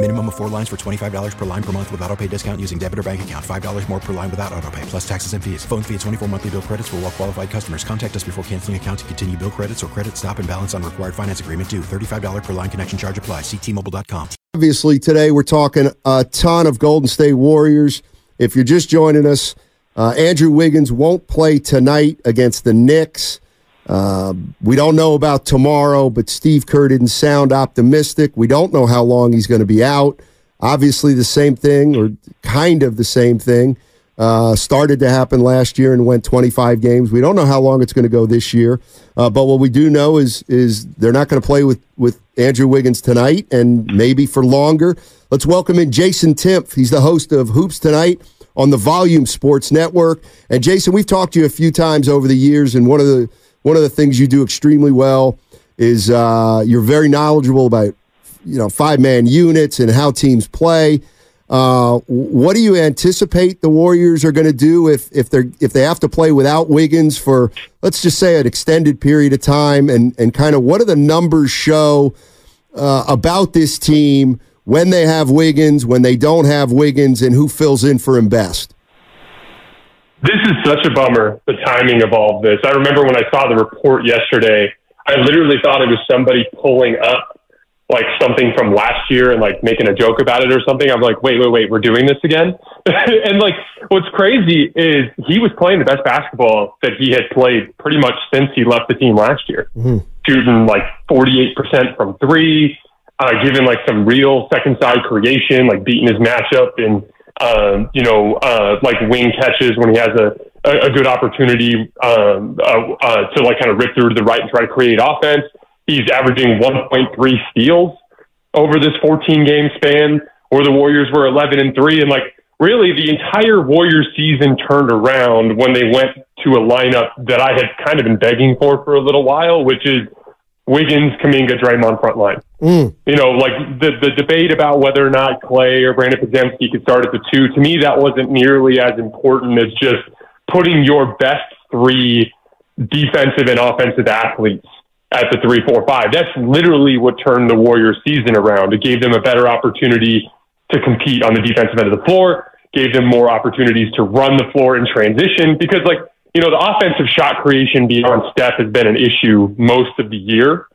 Minimum of four lines for $25 per line per month with auto pay discount using debit or bank account. $5 more per line without auto pay, plus taxes and fees. Phone fee at 24 monthly bill credits for all well qualified customers. Contact us before canceling account to continue bill credits or credit stop and balance on required finance agreement due. $35 per line connection charge apply. Ctmobile.com. Obviously, today we're talking a ton of Golden State Warriors. If you're just joining us, uh, Andrew Wiggins won't play tonight against the Knicks. Uh, we don't know about tomorrow, but Steve Kerr didn't sound optimistic. We don't know how long he's going to be out. Obviously, the same thing, or kind of the same thing, uh, started to happen last year and went 25 games. We don't know how long it's going to go this year, uh, but what we do know is is they're not going to play with with Andrew Wiggins tonight, and maybe for longer. Let's welcome in Jason Timpf. He's the host of Hoops Tonight on the Volume Sports Network. And Jason, we've talked to you a few times over the years, and one of the one of the things you do extremely well is uh, you're very knowledgeable about you know five man units and how teams play. Uh, what do you anticipate the Warriors are going to do if if they if they have to play without Wiggins for let's just say an extended period of time and and kind of what do the numbers show uh, about this team when they have Wiggins, when they don't have Wiggins, and who fills in for him best? This is such a bummer, the timing of all of this. I remember when I saw the report yesterday, I literally thought it was somebody pulling up like something from last year and like making a joke about it or something. I'm like, wait, wait, wait, we're doing this again. and like, what's crazy is he was playing the best basketball that he had played pretty much since he left the team last year, mm-hmm. shooting like 48% from three, uh, giving like some real second side creation, like beating his matchup and, um, you know, uh, like wing catches when he has a, a, a good opportunity um, uh, uh, to like kind of rip through to the right and try to create offense. He's averaging 1.3 steals over this 14 game span, where the Warriors were 11 and three, and like really the entire Warriors season turned around when they went to a lineup that I had kind of been begging for for a little while, which is Wiggins, Kuminga, Draymond front line. Mm. You know, like the the debate about whether or not Klay or Brandon Podziemski could start at the two, to me, that wasn't nearly as important as just putting your best three defensive and offensive athletes at the three, four, five. That's literally what turned the Warriors season around. It gave them a better opportunity to compete on the defensive end of the floor, gave them more opportunities to run the floor in transition because like, you know, the offensive shot creation beyond Steph has been an issue most of the year.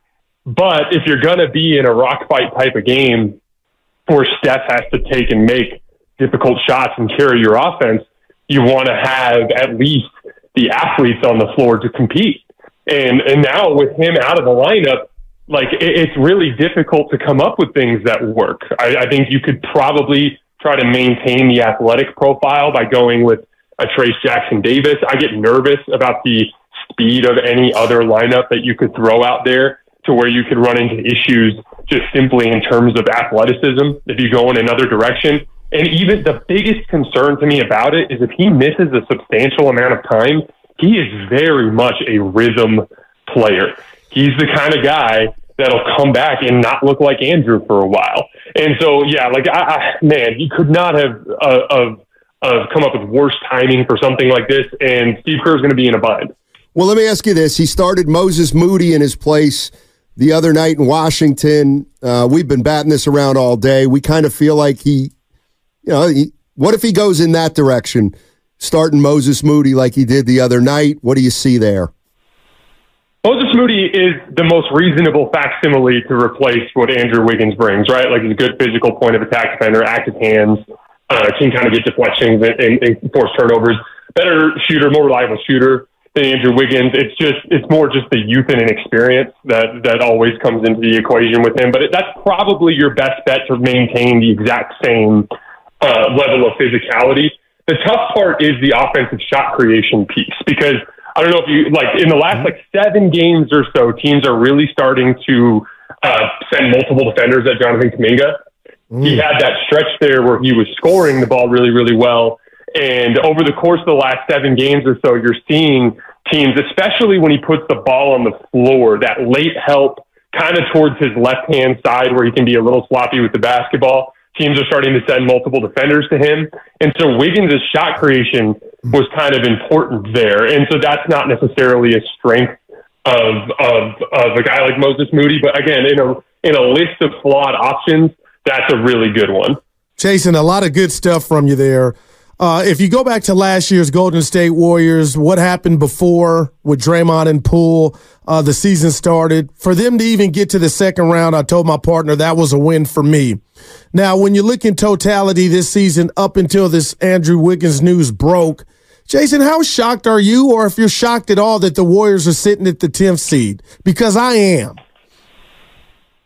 But if you're going to be in a rock fight type of game where Steph has to take and make difficult shots and carry your offense, you want to have at least the athletes on the floor to compete. And and now with him out of the lineup, like it, it's really difficult to come up with things that work. I, I think you could probably try to maintain the athletic profile by going with a Trayce Jackson-Davis. I get nervous about the speed of any other lineup that you could throw out there to where you could run into issues just simply in terms of athleticism if you go in another direction. And even the biggest concern to me about it is if he misses a substantial amount of time, he is very much a rhythm player. He's the kind of guy that'll come back and not look like Andrew for a while. And so, yeah, like I, I man, he could not have uh, of uh, come up with worse timing for something like this. And Steve Kerr is going to be in a bind. Well, let me ask you this: He started Moses Moody in his place the other night in Washington. Uh, we've been batting this around all day. We kind of feel like he, you know, he, what if he goes in that direction? starting Moses Moody like he did the other night. What do you see there? Moses Moody is the most reasonable facsimile to replace what Andrew Wiggins brings, right? Like he's a good physical point of attack defender, active hands, uh, can kind of get deflections and, and, and force turnovers. Better shooter, more reliable shooter. Than Andrew Wiggins. It's just it's more just the youth and inexperience that that always comes into the equation with him. But it, that's probably your best bet to maintain the exact same uh, level of physicality. The tough part is the offensive shot creation piece because I don't know if you like in the last like seven games or so, teams are really starting to uh, send multiple defenders at Jonathan Kuminga. Mm. He had that stretch there where he was scoring the ball really, really well. And over the course of the last seven games or so, you're seeing teams, especially when he puts the ball on the floor, that late help kind of towards his left hand side where he can be a little sloppy with the basketball. Teams are starting to send multiple defenders to him. And so Wiggins' shot creation was kind of important there. And so that's not necessarily a strength of, of, of a guy like Moses Moody. But again, in a, in a list of flawed options, that's a really good one. Jason, a lot of good stuff from you there. Uh, if you go back to last year's Golden State Warriors, what happened before with Draymond and Poole, uh, the season started, for them to even get to the second round, I told my partner that was a win for me. Now, when you look in totality this season up until this Andrew Wiggins news broke, Jason, how shocked are you, or if you're shocked at all that the Warriors are sitting at the 10th seed? Because I am.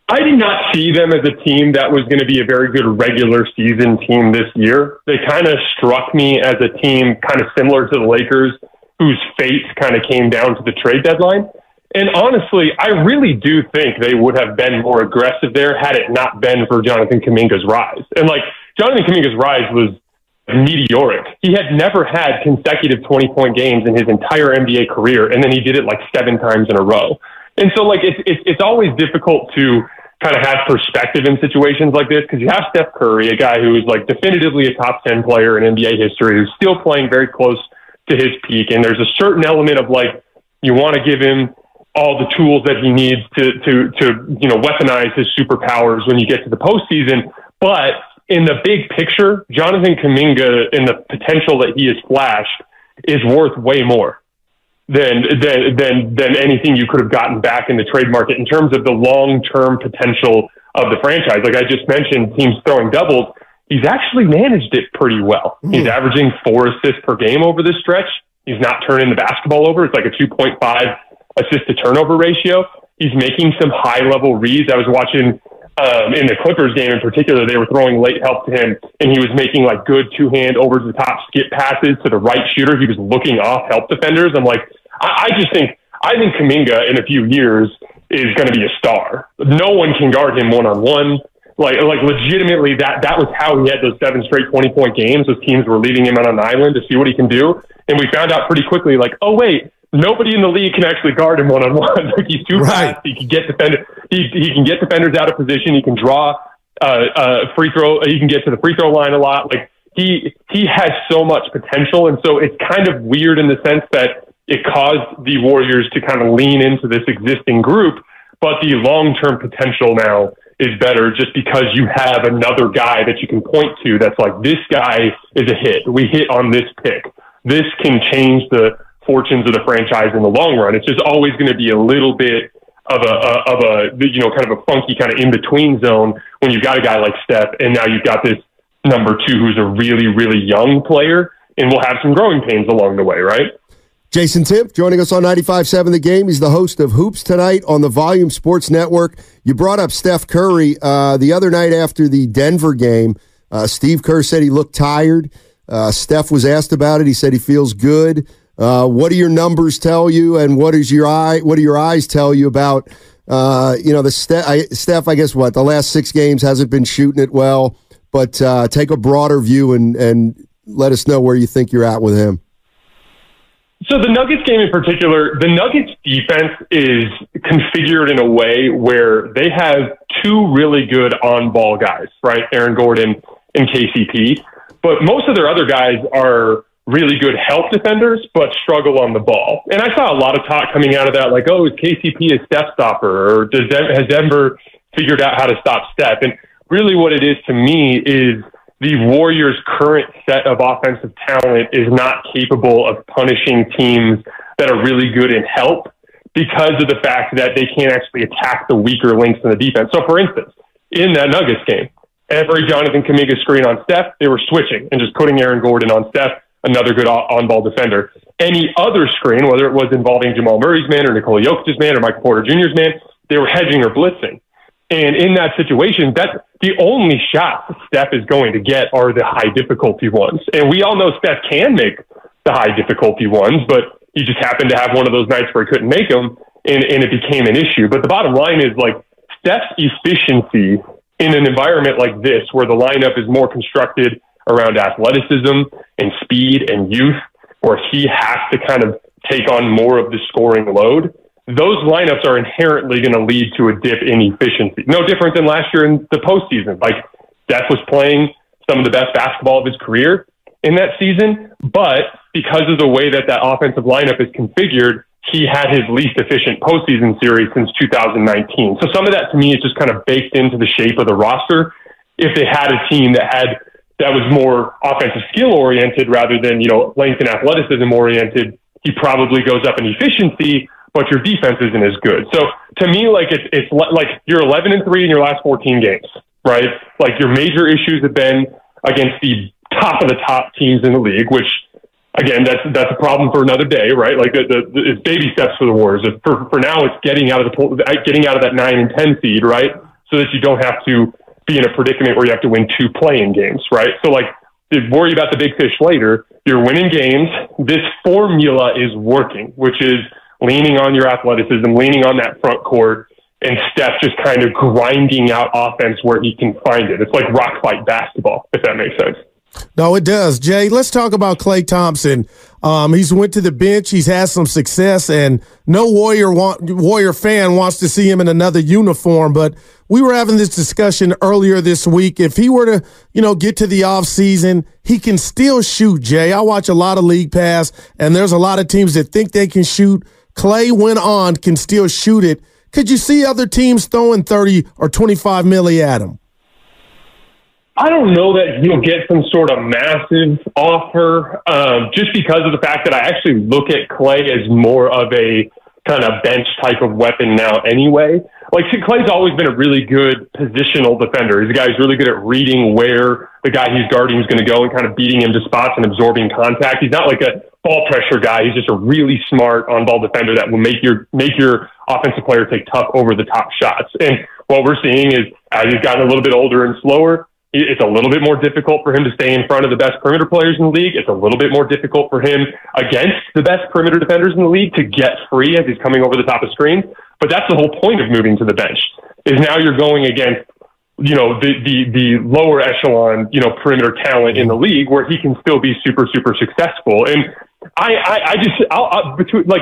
I did not see them as a team that was going to be a very good regular season team this year. They kind of struck me as a team kind of similar to the Lakers, whose fate kind of came down to the trade deadline. And honestly, I really do think they would have been more aggressive there had it not been for Jonathan Kuminga's rise. And like Jonathan Kuminga's rise was meteoric. He had never had consecutive 20 point games in his entire NBA career, and then he did it like seven times in a row. And so, like, it's, it's, it's always difficult to kind of have perspective in situations like this because you have Steph Curry, a guy who is like definitively a top 10 player in NBA history, who's still playing very close to his peak. And there's a certain element of like, you want to give him all the tools that he needs to, to, to, you know, weaponize his superpowers when you get to the postseason. But in the big picture, Jonathan Kuminga and the potential that he has flashed is worth way more than than than than anything you could have gotten back in the trade market in terms of the long term potential of the franchise. Like I just mentioned, teams throwing doubles. He's actually managed it pretty well. Mm. He's averaging four assists per game over this stretch. He's not turning the basketball over. It's like a 2.5 assist to turnover ratio. He's making some high level reads. I was watching um, in the Clippers game in particular, they were throwing late help to him, and he was making like good two hand over the top skip passes to the right shooter. He was looking off help defenders. I'm like, I, I just think I think Kuminga in a few years is going to be a star. No one can guard him one on one. Like like legitimately that that was how he had those seven straight twenty point games. Those teams were leaving him on an island to see what he can do, and we found out pretty quickly like oh wait nobody in the league can actually guard him one on one. Like he's too right. fast. He can get defender. He he can get defenders out of position. He can draw uh, uh, free throw. He can get to the free throw line a lot. Like he he has so much potential, and so it's kind of weird in the sense that it caused the Warriors to kind of lean into this existing group, but the long term potential now is better just because you have another guy that you can point to that's like, this guy is a hit. We hit on this pick. This can change the fortunes of the franchise in the long run. It's just always going to be a little bit of a, of a, you know, kind of a funky kind of in between zone when you've got a guy like Steph and now you've got this number two who's a really, really young player and will have some growing pains along the way, right? Jason Timpf joining us on 95.7 The Game. He's the host of Hoops Tonight on the Volume Sports Network. You brought up Steph Curry uh, the other night after the Denver game. Uh, Steve Kerr said he looked tired. Uh, Steph was asked about it. He said he feels good. Uh, what do your numbers tell you, and what is your eye? What do your eyes tell you about? Uh, you know, the Steph. I, Steph. I guess what the last six games hasn't been shooting it well. But uh, take a broader view and and let us know where you think you're at with him. So the Nuggets game in particular, the Nuggets defense is configured in a way where they have two really good on ball guys, right? Aaron Gordon and KCP. But most of their other guys are really good help defenders, but struggle on the ball. And I saw a lot of talk coming out of that, like, oh, is KCP a Steph stopper? Or does has Denver figured out how to stop Steph? And really what it is to me is – the Warriors' current set of offensive talent is not capable of punishing teams that are really good in help because of the fact that they can't actually attack the weaker links in the defense. So, for instance, in that Nuggets game, every Jonathan Kuminga screen on Steph, they were switching and just putting Aaron Gordon on Steph. another good on ball defender. Any other screen, whether it was involving Jamal Murray's man or Nikola Jokic's man or Michael Porter Jr.'s man, they were hedging or blitzing. And in that situation, that the only shots Steph is going to get are the high difficulty ones. And we all know Steph can make the high difficulty ones, but he just happened to have one of those nights where he couldn't make them, and, and it became an issue. But the bottom line is like Steph's efficiency in an environment like this, where the lineup is more constructed around athleticism and speed and youth, where he has to kind of take on more of the scoring load those lineups are inherently going to lead to a dip in efficiency. No different than last year in the postseason. Like Steph was playing some of the best basketball of his career in that season, but because of the way that that offensive lineup is configured, he had his least efficient postseason series since 2019. So some of that to me is just kind of baked into the shape of the roster. If they had a team that had that was more offensive skill oriented rather than you know length and athleticism oriented, he probably goes up in efficiency but your defense isn't as good. So to me, like it's it's like you're 11 and three in your last 14 games, right? Like your major issues have been against the top of the top teams in the league, which again, that's that's a problem for another day, right? Like the, the, the it's baby steps for the Warriors. For for now, it's getting out of the uh, getting out of that nine and ten seed, right? So that you don't have to be in a predicament where you have to win two play-in games, right? So like worry about the big fish later. You're winning games. This formula is working, which is leaning on your athleticism, leaning on that front court, and Steph just kind of grinding out offense where he can find it. It's like rock fight basketball, if that makes sense. No, it does. Jay, let's talk about Klay Thompson. Um, he's went to the bench. He's had some success, and no Warrior want, Warrior fan wants to see him in another uniform. But we were having this discussion earlier this week. If he were to, you know, get to the off season, he can still shoot. Jay, I watch a lot of league pass, and there's a lot of teams that think they can shoot Klay went on, can still shoot it. Could you see other teams throwing 30 or 25 milli at him? I don't know that he'll get some sort of massive offer um, just because of the fact that I actually look at Klay as more of a kind of bench type of weapon now anyway. Like Klay's always been a really good positional defender. He's a guy who's really good at reading where the guy he's guarding is going to go and kind of beating him to spots and absorbing contact. He's not like a ball pressure guy. He's just a really smart on ball defender that will make your make your offensive player take tough over the top shots. And what we're seeing is as he's gotten a little bit older and slower, it's a little bit more difficult for him to stay in front of the best perimeter players in the league. It's a little bit more difficult for him against the best perimeter defenders in the league to get free as he's coming over the top of screens. But that's the whole point of moving to the bench is now you're going against you know the the the lower echelon you know perimeter talent in the league where he can still be super super successful and I, I, I just, I'll, I'll, between, like,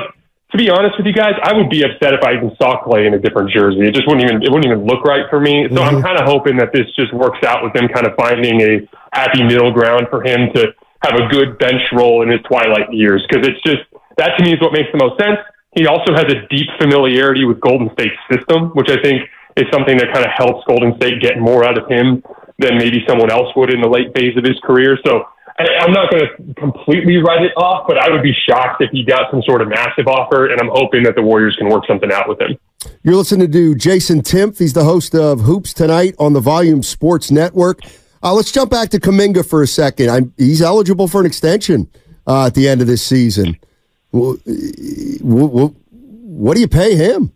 to be honest with you guys, I would be upset if I even saw Klay in a different jersey. It just wouldn't even, it wouldn't even look right for me. So mm-hmm. I'm kind of hoping that this just works out with them kind of finding a happy middle ground for him to have a good bench role in his twilight years. Cause it's just, that to me is what makes the most sense. He also has a deep familiarity with Golden State's system, which I think is something that kind of helps Golden State get more out of him than maybe someone else would in the late phase of his career. So I'm not going to completely write it off, but I would be shocked if he got some sort of massive offer, and I'm hoping that the Warriors can work something out with him. You're listening to Jason Timpf. He's the host of Hoops Tonight on the Volume Sports Network. Uh, let's jump back to Kuminga for a second. I'm, he's eligible for an extension uh, at the end of this season. What, what do you pay him?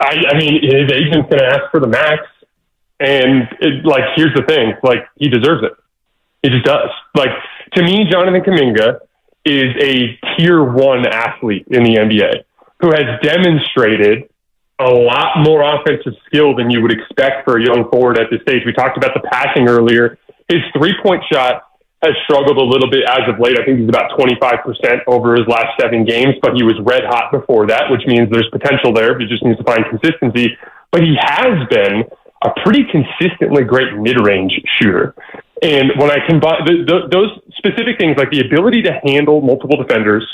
I, I mean, his agent's going to ask for the max, and it, like, here's the thing: like, he deserves it. It just does. Like to me, Jonathan Kuminga is a tier one athlete in the NBA who has demonstrated a lot more offensive skill than you would expect for a young forward at this stage. We talked about the passing earlier. His three point shot has struggled a little bit as of late. I think he's about 25% over his last seven games, but he was red hot before that, which means there's potential there. He just needs to find consistency. But he has been a pretty consistently great mid range shooter. And when I combine the, the, those specific things, like the ability to handle multiple defenders,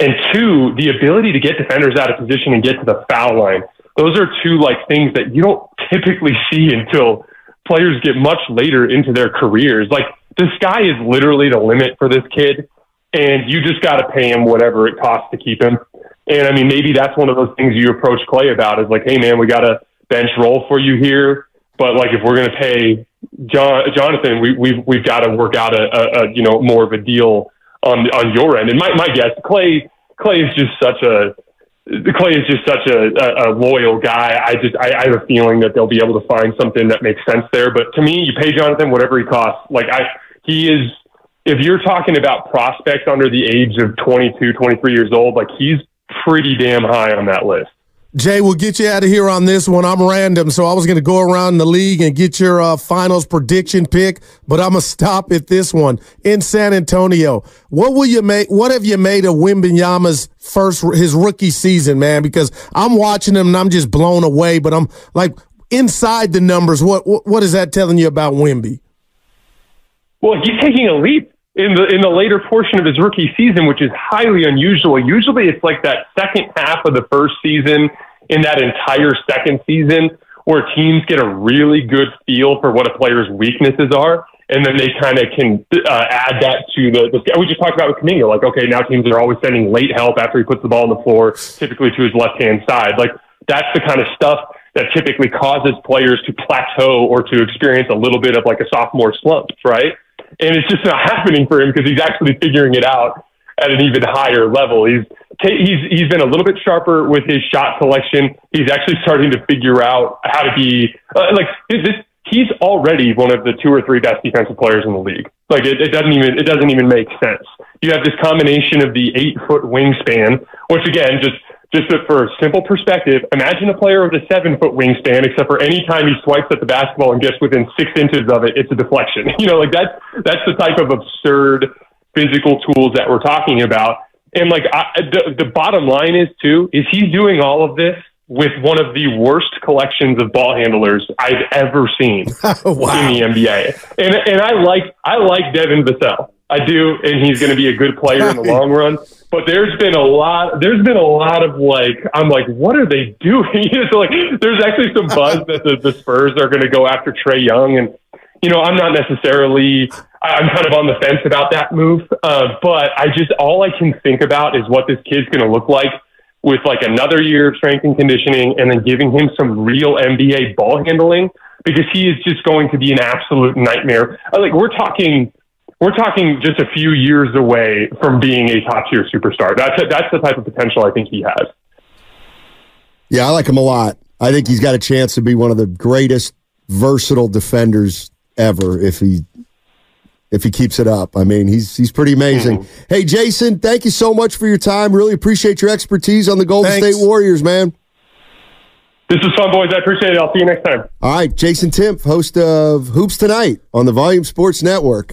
and two, the ability to get defenders out of position and get to the foul line, those are two like things that you don't typically see until players get much later into their careers. Like the sky is literally the limit for this kid, and you just got to pay him whatever it costs to keep him. And I mean, maybe that's one of those things you approach Klay about is like, hey man, we got a bench role for you here, but like if we're to pay John, Jonathan, we, we've we've got to work out a, a, a you know more of a deal on on your end. And my my guess, Klay Klay is just such a Klay is just such a, a, loyal guy. I just I, I have a feeling that they'll be able to find something that makes sense there. But to me, you pay Jonathan whatever he costs. Like I, he is. If you're talking about prospects under the age of 22, 23 years old, like he's pretty damn high on that list. Jay, we'll get you out of here on this one. I'm random, so I was going to go around the league and get your uh, finals prediction pick, but I'm gonna stop at this one in San Antonio. What will you make? What have you made of Wembanyama's first his rookie season, man? Because I'm watching him and I'm just blown away. But I'm like inside the numbers. What what, what is that telling you about Wemby? Well, he's taking a leap in the in the later portion of his rookie season, which is highly unusual. Usually, it's like that second half of the first season in that entire second season where teams get a really good feel for what a player's weaknesses are. And then they kind of can uh, add that to the, the. We just talked about with Kuminga, like okay, now teams are always sending late help after he puts the ball on the floor, typically to his left hand side. Like that's the kind of stuff that typically causes players to plateau or to experience a little bit of like a sophomore slump, right? And it's just not happening for him because he's actually figuring it out at an even higher level. He's he's he's been a little bit sharper with his shot selection. He's actually starting to figure out how to be uh, like this. He's already one of the two or three best defensive players in the league. Like it, it doesn't even it doesn't even make sense. You have this combination of the eight foot wingspan, which again just just for a simple perspective, imagine a player with a seven foot wingspan, except for any time he swipes at the basketball and gets within six inches of it, it's a deflection. You know, like that's, that's the type of absurd physical tools that we're talking about. And like I, the, the bottom line is too, is he's doing all of this with one of the worst collections of ball handlers I've ever seen wow. in the NBA. And, and I like, I like Devin Vassell. I do, and he's going to be a good player in the long run. But there's been a lot. There's been a lot of like, I'm like, what are they doing? it's like there's actually some buzz that the, the Spurs are going to go after Trae Young, and you know, I'm not necessarily. I'm kind of on the fence about that move, uh, but I just all I can think about is what this kid's going to look like with like another year of strength and conditioning, and then giving him some real NBA ball handling because he is just going to be an absolute nightmare. Like we're talking we're talking just a few years away from being a top tier superstar. That's that's the type of potential I think he has. Yeah, I like him a lot. I think he's got a chance to be one of the greatest versatile defenders ever if he if he keeps it up. I mean, he's he's pretty amazing. Mm-hmm. Hey, Jason, thank you so much for your time. Really appreciate your expertise on the Golden Thanks. State Warriors, man. This is fun, boys. I appreciate it. I'll see you next time. All right, Jason Timpf, host of Hoops Tonight on the Volume Sports Network.